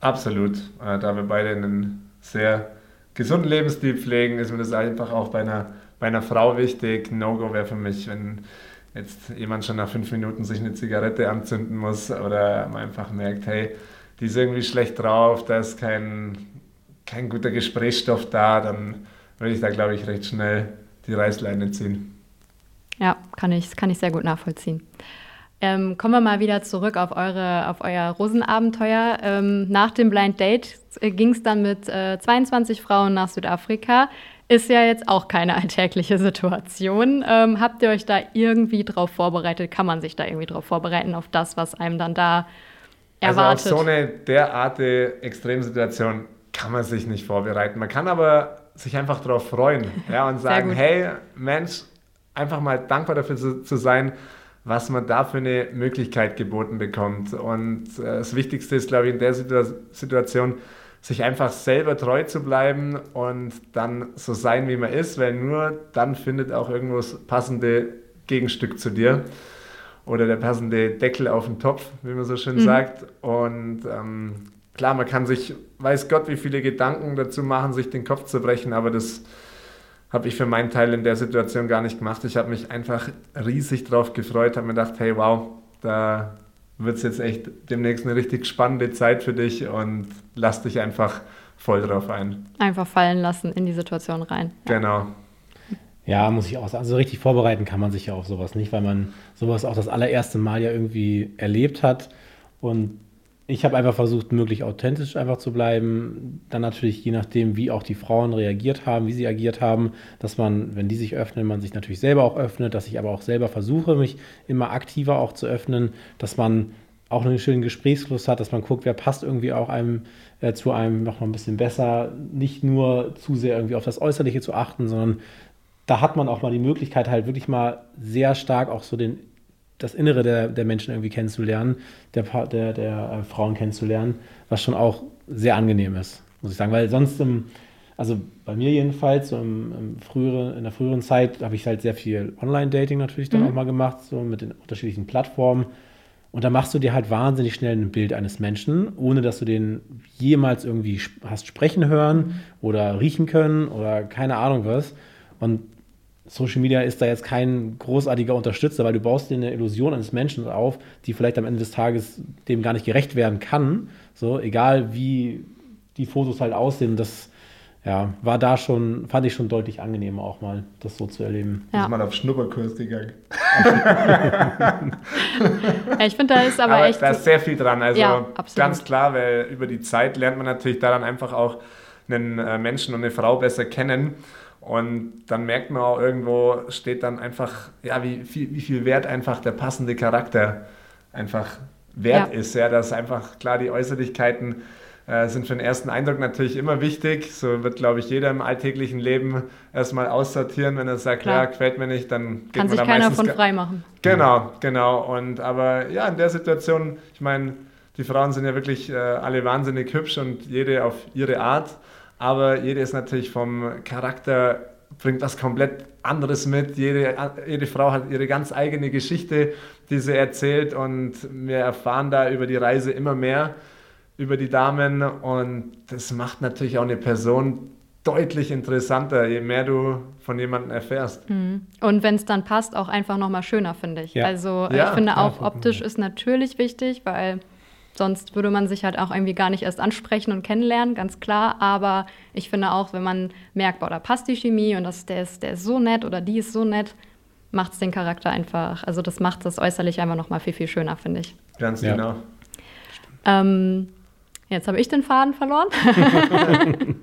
C: Absolut. Äh, da wir beide einen sehr gesunden Lebensstil pflegen, ist mir das einfach auch bei einer, bei einer Frau wichtig. No-Go wäre für mich, wenn jetzt jemand schon nach fünf Minuten sich eine Zigarette anzünden muss oder man einfach merkt, hey, die ist irgendwie schlecht drauf, da ist kein, kein guter Gesprächsstoff da, dann würde ich da, glaube ich, recht schnell die Reißleine ziehen.
B: Ja, kann ich, kann ich sehr gut nachvollziehen. Ähm, kommen wir mal wieder zurück auf, eure, auf euer Rosenabenteuer. Ähm, nach dem Blind Date äh, ging es dann mit äh, 22 Frauen nach Südafrika. Ist ja jetzt auch keine alltägliche Situation. Ähm, habt ihr euch da irgendwie drauf vorbereitet? Kann man sich da irgendwie drauf vorbereiten, auf das, was einem dann da erwartet.
C: Also auf so eine derartige Extremsituation kann man sich nicht vorbereiten. Man kann aber sich einfach darauf freuen ja, und sagen, hey Mensch, einfach mal dankbar dafür zu, zu, sein, was man da für eine Möglichkeit geboten bekommt. Und äh, das Wichtigste ist, glaube ich, in der Situation, sich einfach selber treu zu bleiben und dann so sein, wie man ist, weil nur dann findet auch irgendwo das passende Gegenstück zu dir oder der passende Deckel auf den Topf, wie man so schön mhm. sagt. Und ähm, klar, man kann sich, weiß Gott, wie viele Gedanken dazu machen, sich den Kopf zu brechen, aber das habe ich für meinen Teil in der Situation gar nicht gemacht. Ich habe mich einfach riesig drauf gefreut, habe mir gedacht, hey, wow, da wird es jetzt echt demnächst eine richtig spannende Zeit für dich und lass dich einfach voll drauf ein.
B: Einfach fallen lassen in die Situation rein.
C: Genau.
D: Ja, muss ich auch sagen. Also richtig vorbereiten kann man sich ja auf sowas nicht, weil man sowas auch das allererste Mal ja irgendwie erlebt hat. Und ich habe einfach versucht, möglichst authentisch einfach zu bleiben. Dann natürlich je nachdem, wie auch die Frauen reagiert haben, wie sie agiert haben, dass man, wenn die sich öffnen, man sich natürlich selber auch öffnet, dass ich aber auch selber versuche, mich immer aktiver auch zu öffnen, dass man auch einen schönen Gesprächsfluss hat, dass man guckt, wer passt irgendwie auch einem äh, zu einem noch mal ein bisschen besser, nicht nur zu sehr irgendwie auf das Äußerliche zu achten, sondern da hat man auch mal die Möglichkeit, halt wirklich mal sehr stark auch so den, das Innere der, der Menschen irgendwie kennenzulernen, der, der, der äh, Frauen kennenzulernen, was schon auch sehr angenehm ist, muss ich sagen. Weil sonst, im, also bei mir jedenfalls, so im, im früheren, in der früheren Zeit habe ich halt sehr viel Online-Dating natürlich dann mhm. auch mal gemacht, so mit den unterschiedlichen Plattformen. Und da machst du dir halt wahnsinnig schnell ein Bild eines Menschen, ohne dass du den jemals irgendwie hast sprechen hören mhm. oder riechen können oder keine Ahnung was. Und Social Media ist da jetzt kein großartiger Unterstützer, weil du baust dir eine Illusion eines Menschen auf, die vielleicht am Ende des Tages dem gar nicht gerecht werden kann. So, egal wie die Fotos halt aussehen, das ja, war da schon, fand ich schon deutlich angenehmer auch mal, das so zu erleben.
C: Ja. Ist mal auf Schnupperkurs gegangen.
B: ja, ich finde, da ist aber, aber echt.
C: Da ist sehr viel dran. Also ja, ganz klar, weil über die Zeit lernt man natürlich daran einfach auch einen äh, Menschen und eine Frau besser kennen. Und dann merkt man auch irgendwo, steht dann einfach, ja, wie viel, wie viel Wert einfach der passende Charakter einfach wert ja. ist. Ja, dass einfach klar die Äußerlichkeiten äh, sind für den ersten Eindruck natürlich immer wichtig. So wird, glaube ich, jeder im alltäglichen Leben erstmal aussortieren, wenn er sagt, klar. ja, gefällt mir nicht, dann
B: geht Kann man sich da keiner von frei machen.
C: Genau, genau. Und aber ja, in der Situation, ich meine, die Frauen sind ja wirklich äh, alle wahnsinnig hübsch und jede auf ihre Art aber jede ist natürlich vom Charakter, bringt was komplett anderes mit. Jede, jede Frau hat ihre ganz eigene Geschichte, die sie erzählt und wir erfahren da über die Reise immer mehr über die Damen und das macht natürlich auch eine Person deutlich interessanter, je mehr du von jemandem erfährst.
B: Mhm. Und wenn es dann passt, auch einfach nochmal schöner, finde ich. Ja. Also ja, ich finde auch optisch ist natürlich wichtig, weil Sonst würde man sich halt auch irgendwie gar nicht erst ansprechen und kennenlernen, ganz klar. Aber ich finde auch, wenn man merkt, boah, da passt die Chemie und das, der, ist, der ist so nett oder die ist so nett, macht es den Charakter einfach, also das macht das äußerlich einfach nochmal viel, viel schöner, finde ich.
C: Ganz ja. genau.
B: Ähm, Jetzt habe ich den Faden verloren. (laughs)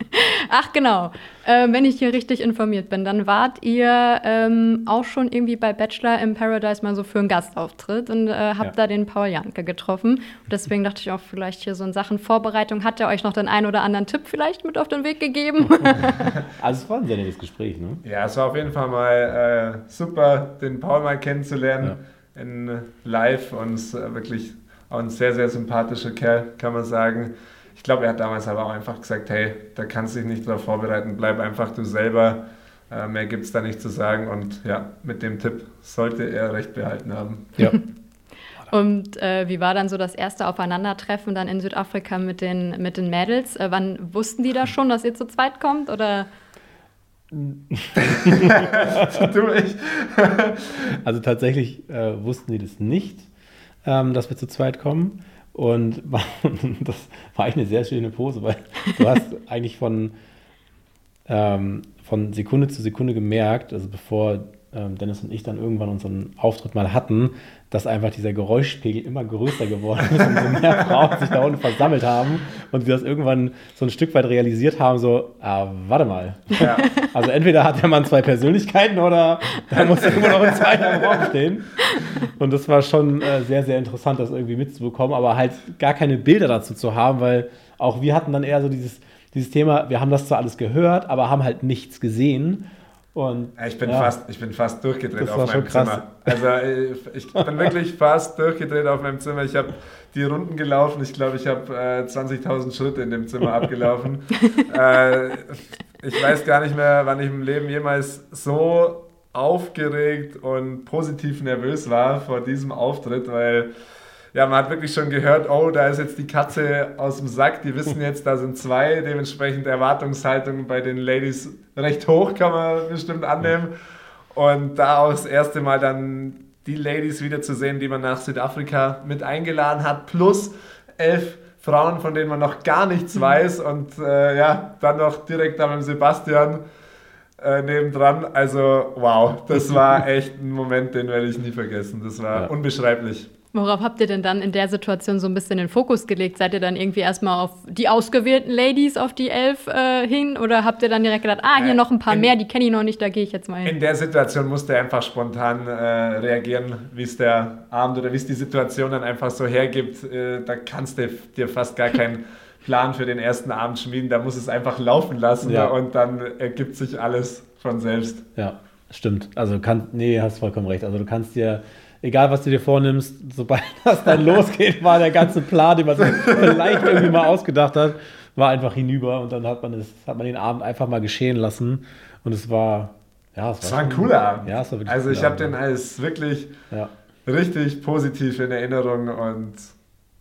B: Ach genau, äh, wenn ich hier richtig informiert bin, dann wart ihr ähm, auch schon irgendwie bei Bachelor in Paradise mal so für einen Gastauftritt und äh, habt ja. da den Paul Janke getroffen. Und deswegen dachte ich auch vielleicht hier so in Sachen Vorbereitung, hat er euch noch den einen oder anderen Tipp vielleicht mit auf den Weg gegeben? (laughs)
D: also es war ein sehr nettes Gespräch, ne?
C: Ja, es war auf jeden Fall mal äh, super, den Paul mal kennenzulernen ja. in live und es wirklich auch ein sehr, sehr sympathischer Kerl, kann man sagen. Ich glaube, er hat damals aber auch einfach gesagt, hey, da kannst du dich nicht darauf vorbereiten, bleib einfach du selber. Äh, mehr gibt es da nicht zu sagen. Und ja, mit dem Tipp sollte er recht behalten haben.
D: Ja. (laughs)
B: Und äh, wie war dann so das erste Aufeinandertreffen dann in Südafrika mit den, mit den Mädels? Äh, wann wussten die da schon, dass ihr zu zweit kommt? Oder? (laughs) (laughs)
D: also tatsächlich äh, wussten die das nicht ähm, dass wir zu zweit kommen. Und (laughs) das war eigentlich eine sehr schöne Pose, weil du hast (laughs) eigentlich von, ähm, von Sekunde zu Sekunde gemerkt, also bevor ähm, Dennis und ich dann irgendwann unseren Auftritt mal hatten, dass einfach dieser Geräuschpegel immer größer geworden ist und so mehr Frauen sich da unten versammelt haben und wir das irgendwann so ein Stück weit realisiert haben, so, ah, warte mal. Ja. Also entweder hat der Mann zwei Persönlichkeiten oder da muss irgendwo noch ein zweiter Raum stehen. Und das war schon äh, sehr, sehr interessant, das irgendwie mitzubekommen, aber halt gar keine Bilder dazu zu haben, weil auch wir hatten dann eher so dieses, dieses Thema, wir haben das zwar alles gehört, aber haben halt nichts gesehen. Und,
C: ich, bin ja, fast, ich bin fast durchgedreht auf meinem Zimmer. Also äh, ich bin wirklich fast durchgedreht auf meinem Zimmer. Ich habe die Runden gelaufen. Ich glaube, ich habe äh, 20.000 Schritte in dem Zimmer abgelaufen. (laughs) äh, ich weiß gar nicht mehr, wann ich im Leben jemals so aufgeregt und positiv nervös war vor diesem Auftritt, weil ja, man hat wirklich schon gehört, oh, da ist jetzt die Katze aus dem Sack, die wissen jetzt, da sind zwei, dementsprechend Erwartungshaltung bei den Ladies recht hoch, kann man bestimmt annehmen. Und da auch das erste Mal dann die Ladies wieder zu sehen, die man nach Südafrika mit eingeladen hat, plus elf Frauen, von denen man noch gar nichts mhm. weiß und äh, ja, dann noch direkt da mit Sebastian äh, nebendran. Also wow, das (laughs) war echt ein Moment, den werde ich nie vergessen. Das war ja. unbeschreiblich.
B: Worauf habt ihr denn dann in der Situation so ein bisschen den Fokus gelegt? Seid ihr dann irgendwie erstmal auf die ausgewählten Ladies, auf die elf äh, hin? Oder habt ihr dann direkt gedacht, ah, hier äh, noch ein paar in, mehr, die kenne ich noch nicht, da gehe ich jetzt mal hin?
C: In der Situation musste er einfach spontan äh, reagieren, wie es der Abend oder wie es die Situation dann einfach so hergibt. Äh, da kannst du dir fast gar keinen (laughs) Plan für den ersten Abend schmieden. Da muss es einfach laufen lassen ja. und dann ergibt sich alles von selbst.
D: Ja, stimmt. Also, kann, nee, hast vollkommen recht. Also, du kannst dir egal was du dir vornimmst, sobald (laughs) das dann losgeht, war der ganze Plan, den man vielleicht irgendwie mal ausgedacht hat, war einfach hinüber und dann hat man, es, hat man den Abend einfach mal geschehen lassen und es war, ja,
C: es war, es war ein cooler Abend. Ja, es war also ich habe den als wirklich ja. richtig positiv in Erinnerung und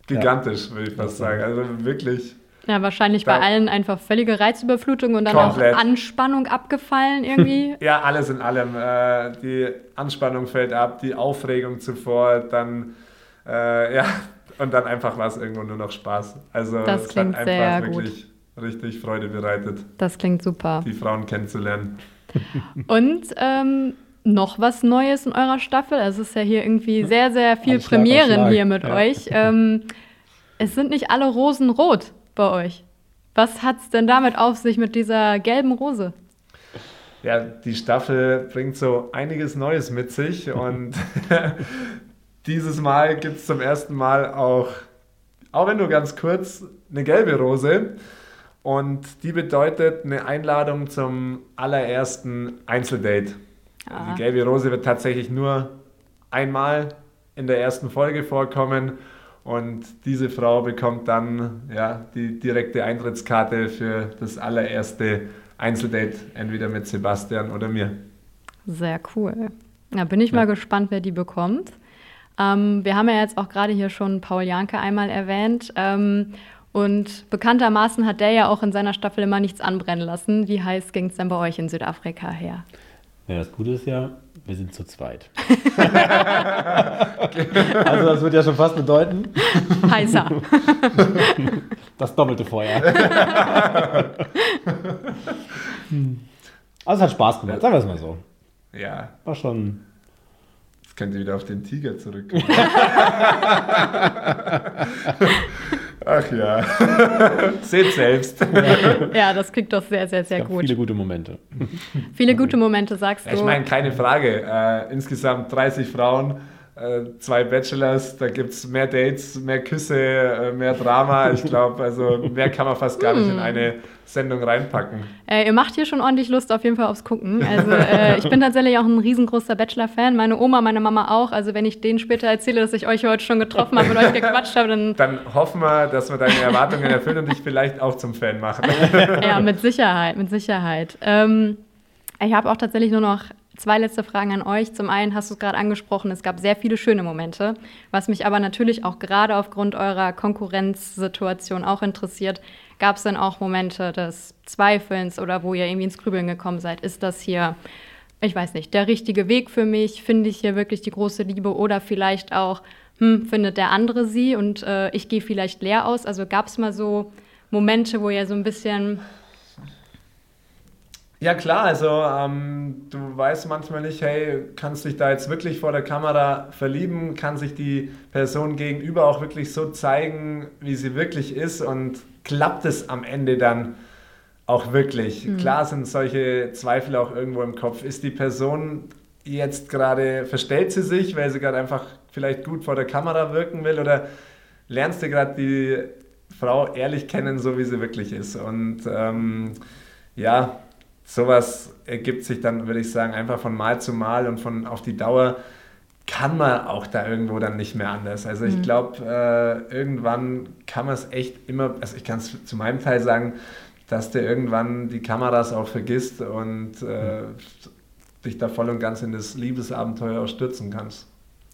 C: gigantisch, ja. würde ich fast sagen. Also wirklich
B: ja, wahrscheinlich da, bei allen einfach völlige Reizüberflutung und dann komplett. auch Anspannung abgefallen irgendwie. (laughs)
C: ja, alles in allem. Äh, die Anspannung fällt ab, die Aufregung zuvor, dann äh, ja, (laughs) und dann einfach war es irgendwo nur noch Spaß. Also
B: das es klingt hat einfach wirklich
C: gut. richtig Freude bereitet.
B: Das klingt super.
C: Die Frauen kennenzulernen. (laughs)
B: und ähm, noch was Neues in eurer Staffel. Also es ist ja hier irgendwie sehr, sehr viel Premieren hier mit ja. euch. Ähm, es sind nicht alle Rosen rot bei euch. Was hat es denn damit auf sich mit dieser gelben Rose?
C: ja, die Staffel bringt so einiges Neues mit sich und (laughs) dieses Mal gibt es zum ersten Mal auch, auch wenn nur ganz kurz, eine gelbe Rose. Und die bedeutet eine Einladung zum allerersten Einzeldate. Also die gelbe Rose wird tatsächlich nur einmal in der ersten Folge vorkommen. Und diese Frau bekommt dann ja, die direkte Eintrittskarte für das allererste Einzeldate, entweder mit Sebastian oder mir.
B: Sehr cool. Da bin ich ja. mal gespannt, wer die bekommt. Ähm, wir haben ja jetzt auch gerade hier schon Paul Janke einmal erwähnt. Ähm, und bekanntermaßen hat der ja auch in seiner Staffel immer nichts anbrennen lassen. Wie heiß ging es denn bei euch in Südafrika her?
D: Ja, das Gute ist ja, wir sind zu zweit. (laughs) also das wird ja schon fast bedeuten.
B: Heißer. (laughs)
D: das doppelte Feuer. also es hat Spaß gemacht, sagen wir es mal so.
C: Ja.
D: War schon.
C: Jetzt könnt ihr wieder auf den Tiger zurückkommen. (laughs) Ach ja. (laughs) Seht selbst.
B: Ja, das klingt doch sehr, sehr, sehr gut.
D: Viele gute Momente.
B: Viele gute Momente, sagst du.
C: Ich meine, keine Frage. Äh, insgesamt 30 Frauen zwei Bachelors, da gibt es mehr Dates, mehr Küsse, äh, mehr Drama. Ich (laughs) glaube, also mehr kann man fast gar nicht in hm. eine Sendung reinpacken.
B: Äh, ihr macht hier schon ordentlich Lust auf jeden Fall aufs Gucken. Also äh, (laughs) ich bin tatsächlich auch ein riesengroßer Bachelor-Fan. Meine Oma, meine Mama auch. Also wenn ich denen später erzähle, dass ich euch heute schon getroffen habe und euch gequatscht habe, dann...
C: Dann hoffen wir, dass wir deine Erwartungen erfüllen und dich vielleicht auch zum Fan machen. (laughs)
B: ja, mit Sicherheit, mit Sicherheit. Ähm, ich habe auch tatsächlich nur noch Zwei letzte Fragen an euch. Zum einen hast du es gerade angesprochen, es gab sehr viele schöne Momente. Was mich aber natürlich auch gerade aufgrund eurer Konkurrenzsituation auch interessiert, gab es denn auch Momente des Zweifelns oder wo ihr irgendwie ins Grübeln gekommen seid? Ist das hier, ich weiß nicht, der richtige Weg für mich? Finde ich hier wirklich die große Liebe oder vielleicht auch, hm, findet der andere sie und äh, ich gehe vielleicht leer aus? Also gab es mal so Momente, wo ihr so ein bisschen
C: ja klar, also ähm, du weißt manchmal nicht, hey, kannst dich da jetzt wirklich vor der Kamera verlieben? Kann sich die Person gegenüber auch wirklich so zeigen, wie sie wirklich ist? Und klappt es am Ende dann auch wirklich? Mhm. Klar sind solche Zweifel auch irgendwo im Kopf. Ist die Person jetzt gerade, verstellt sie sich, weil sie gerade einfach vielleicht gut vor der Kamera wirken will? Oder lernst du gerade die Frau ehrlich kennen, so wie sie wirklich ist? Und ähm, ja, sowas ergibt sich dann, würde ich sagen, einfach von Mal zu Mal und von auf die Dauer kann man auch da irgendwo dann nicht mehr anders. Also ich mhm. glaube, äh, irgendwann kann man es echt immer, also ich kann es zu meinem Teil sagen, dass du irgendwann die Kameras auch vergisst und äh, mhm. dich da voll und ganz in das Liebesabenteuer auch stürzen kannst.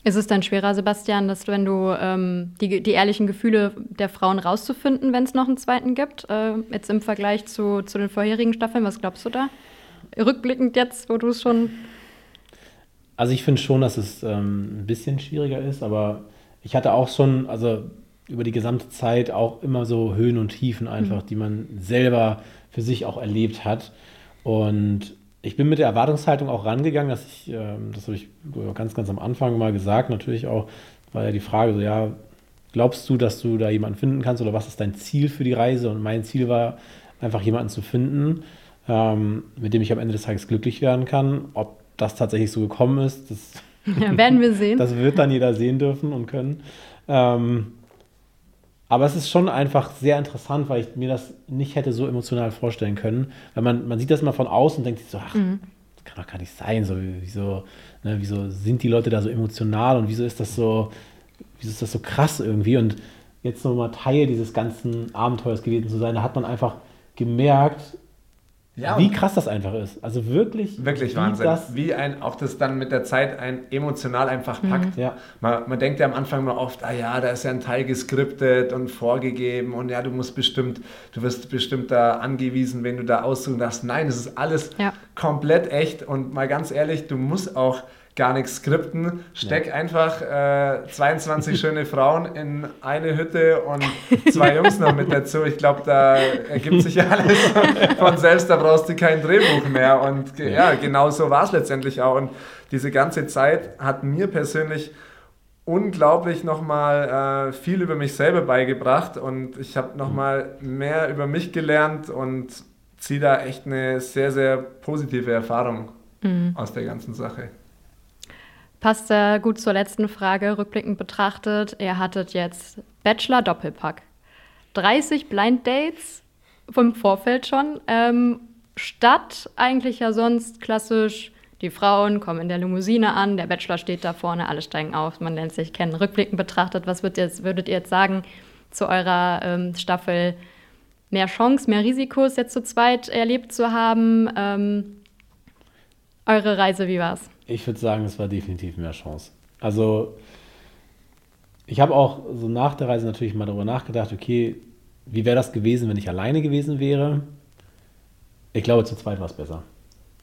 B: Ist es dann schwerer, Sebastian, dass du, wenn du ähm, die, die ehrlichen Gefühle der Frauen rauszufinden, wenn es noch einen zweiten gibt, äh, jetzt im Vergleich zu, zu den vorherigen Staffeln? Was glaubst du da? Rückblickend jetzt, wo du es schon.
D: Also ich finde schon, dass es ähm, ein bisschen schwieriger ist, aber ich hatte auch schon, also über die gesamte Zeit auch immer so Höhen und Tiefen einfach, mhm. die man selber für sich auch erlebt hat. Und ich bin mit der Erwartungshaltung auch rangegangen, dass ich, ähm, das habe ich ganz, ganz am Anfang mal gesagt, natürlich auch, war ja die Frage so, ja, glaubst du, dass du da jemanden finden kannst oder was ist dein Ziel für die Reise? Und mein Ziel war, einfach jemanden zu finden, ähm, mit dem ich am Ende des Tages glücklich werden kann. Ob das tatsächlich so gekommen ist, das (laughs)
B: ja, werden wir sehen. (laughs)
D: das wird dann jeder sehen dürfen und können. Aber es ist schon einfach sehr interessant, weil ich mir das nicht hätte so emotional vorstellen können. Weil man, man sieht das mal von außen und denkt sich so, ach, mhm. das kann doch gar nicht sein. So, wieso, ne, wieso sind die Leute da so emotional und wieso ist das so, wieso ist das so krass irgendwie? Und jetzt nochmal Teil dieses ganzen Abenteuers gewesen zu sein, da hat man einfach gemerkt, ja, wie krass das einfach ist. Also wirklich.
C: Wirklich Wahnsinn. Das wie ein, auch das dann mit der Zeit ein emotional einfach mhm. packt. Mhm. Ja. Man, man denkt ja am Anfang mal oft, ah ja, da ist ja ein Teil geskriptet und vorgegeben und ja, du musst bestimmt, du wirst bestimmt da angewiesen, wenn du da aussuchen darfst. Nein, es ist alles ja. komplett echt und mal ganz ehrlich, du musst auch gar nichts skripten. Steck ja. einfach äh, 22 (laughs) schöne Frauen in eine Hütte und zwei Jungs noch mit dazu. Ich glaube, da ergibt sich (laughs) alles von selbst. Da brauchst du kein Drehbuch mehr. Und ja, genau so war es letztendlich auch. Und diese ganze Zeit hat mir persönlich unglaublich nochmal äh, viel über mich selber beigebracht und ich habe nochmal mehr über mich gelernt und ziehe da echt eine sehr, sehr positive Erfahrung mhm. aus der ganzen Sache.
B: Passt sehr gut zur letzten Frage, rückblickend betrachtet. Ihr hattet jetzt Bachelor Doppelpack. 30 Blind Dates vom Vorfeld schon. Ähm, statt eigentlich ja sonst klassisch, die Frauen kommen in der Limousine an, der Bachelor steht da vorne, alle steigen auf, man lernt sich kennen. Rückblickend betrachtet, was würdet ihr jetzt, würdet ihr jetzt sagen zu eurer ähm, Staffel? Mehr Chance, mehr Risikos jetzt zu zweit erlebt zu haben? Ähm, eure Reise, wie war's?
D: Ich würde sagen, es war definitiv mehr Chance. Also ich habe auch so nach der Reise natürlich mal darüber nachgedacht, okay, wie wäre das gewesen, wenn ich alleine gewesen wäre? Ich glaube, zu zweit war es besser.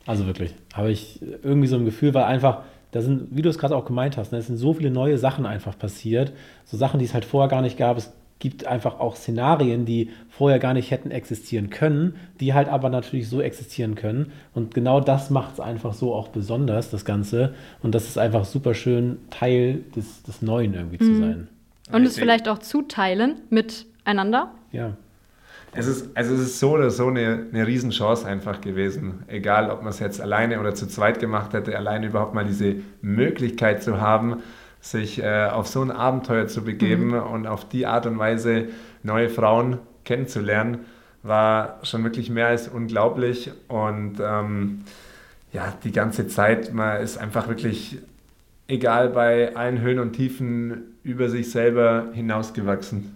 D: Also wirklich. Habe ich irgendwie so ein Gefühl, weil einfach, da sind, wie du es gerade auch gemeint hast, ne, es sind so viele neue Sachen einfach passiert. So Sachen, die es halt vorher gar nicht gab. Es gibt einfach auch Szenarien, die vorher gar nicht hätten existieren können, die halt aber natürlich so existieren können. Und genau das macht es einfach so auch besonders, das Ganze. Und das ist einfach super schön, Teil des, des Neuen irgendwie mhm. zu sein.
B: Und es vielleicht auch zuteilen miteinander.
D: Ja.
C: Es ist, also es ist so oder so eine, eine Riesenchance einfach gewesen. Egal, ob man es jetzt alleine oder zu zweit gemacht hätte, alleine überhaupt mal diese Möglichkeit zu haben, sich äh, auf so ein Abenteuer zu begeben mhm. und auf die Art und Weise neue Frauen kennenzulernen, war schon wirklich mehr als unglaublich. Und ähm, ja, die ganze Zeit, man ist einfach wirklich, egal bei allen Höhen und Tiefen, über sich selber hinausgewachsen.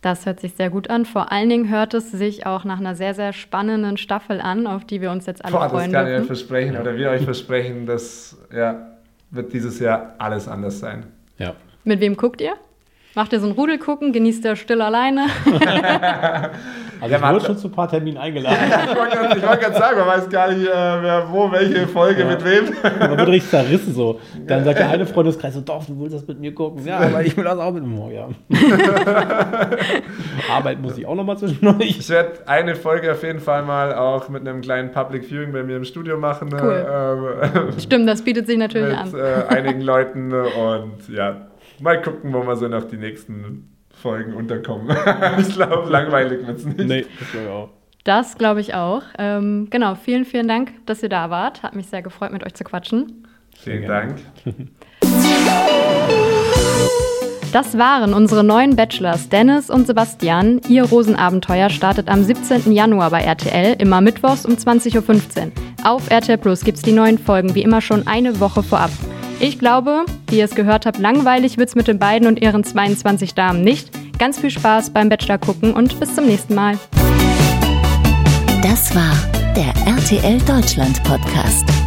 B: Das hört sich sehr gut an. Vor allen Dingen hört es sich auch nach einer sehr, sehr spannenden Staffel an, auf die wir uns jetzt alle Boah, freuen.
C: Das kann ich euch versprechen, oder wir euch versprechen, dass ja, wird dieses Jahr alles anders sein.
D: Ja.
B: Mit wem guckt ihr? Macht ihr so ein Rudel gucken? Genießt ihr still alleine? (laughs) (laughs)
D: also ich wurde schon zu ein paar Terminen eingeladen. (laughs)
C: ich wollte gerade sagen, man weiß gar nicht, äh, wer wo, welche Folge ja. mit wem.
D: man wird richtig zerrissen so. Dann sagt der eine Freundeskreis so, doch, du willst das mit mir gucken. Ja, aber ich will das auch mit mir. Ja. (laughs) Arbeit muss ich auch noch mal zwischendurch.
C: Ich werde eine Folge auf jeden Fall mal auch mit einem kleinen Public Viewing bei mir im Studio machen.
B: Cool. Ähm, Stimmt, das bietet sich natürlich (laughs)
C: mit,
B: an.
C: Mit äh, einigen Leuten und ja, Mal gucken, wo wir so noch die nächsten Folgen unterkommen. (laughs) ich glaube, langweilig wird es nicht. Nee,
D: das glaube ich auch.
B: Das glaube ich auch. Ähm, genau, vielen, vielen Dank, dass ihr da wart. Hat mich sehr gefreut, mit euch zu quatschen.
C: Vielen Dank. (laughs)
B: Das waren unsere neuen Bachelors Dennis und Sebastian. Ihr Rosenabenteuer startet am 17. Januar bei RTL, immer mittwochs um 20.15 Uhr. Auf RTL Plus gibt es die neuen Folgen wie immer schon eine Woche vorab. Ich glaube, wie ihr es gehört habt, langweilig wird es mit den beiden und ihren 22 Damen nicht. Ganz viel Spaß beim Bachelor gucken und bis zum nächsten Mal.
A: Das war der RTL Deutschland Podcast.